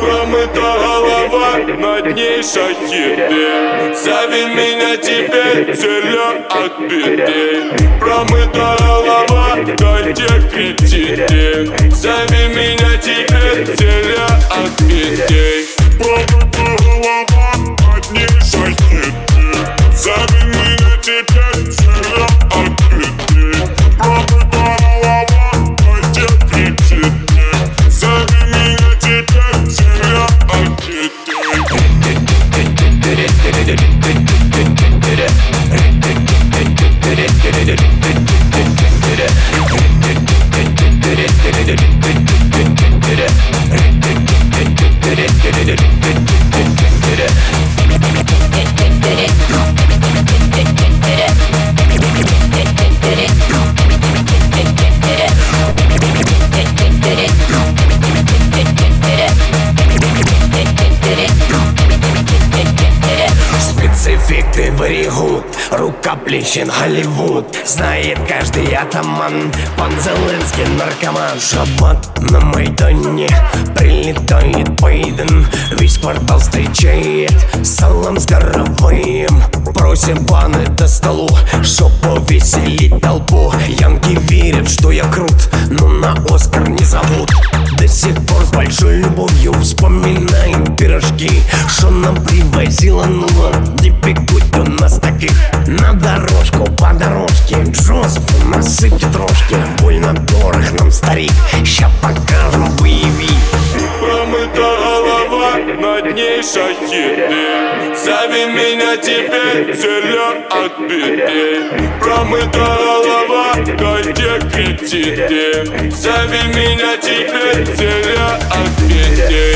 Промыта голова, над ней шахиды. Зови меня теперь, целя от беды. Промыта голова, да те кретины. Зови меня теперь, целя Спецэффекты варигут, рукоплещен Голливуд Знает каждый атаман, пан Зеленский наркоман Шаббат на Майдане, прилетает Байден Весь квартал встречает салам с горовым Просим паны до столу, чтоб повеселить толпу Янки верят, что я крут, но на Оскар не зовут До Сих пор с большой любовью вспоминаем пирожки. Что нам привозила Нула, не пекут у нас таких. На дорожку по дорожке Джозефу насыпьте трошки. Больно дорог нам старик, ща покажем боевик ней шахиды Зови меня теперь, целя от беды Промыта голова, да те кретины Зови меня теперь, целя от беды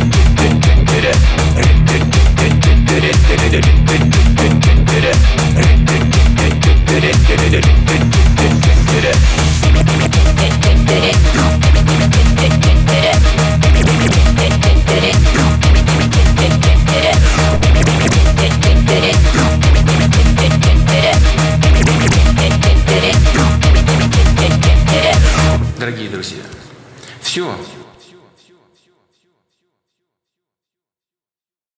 Все,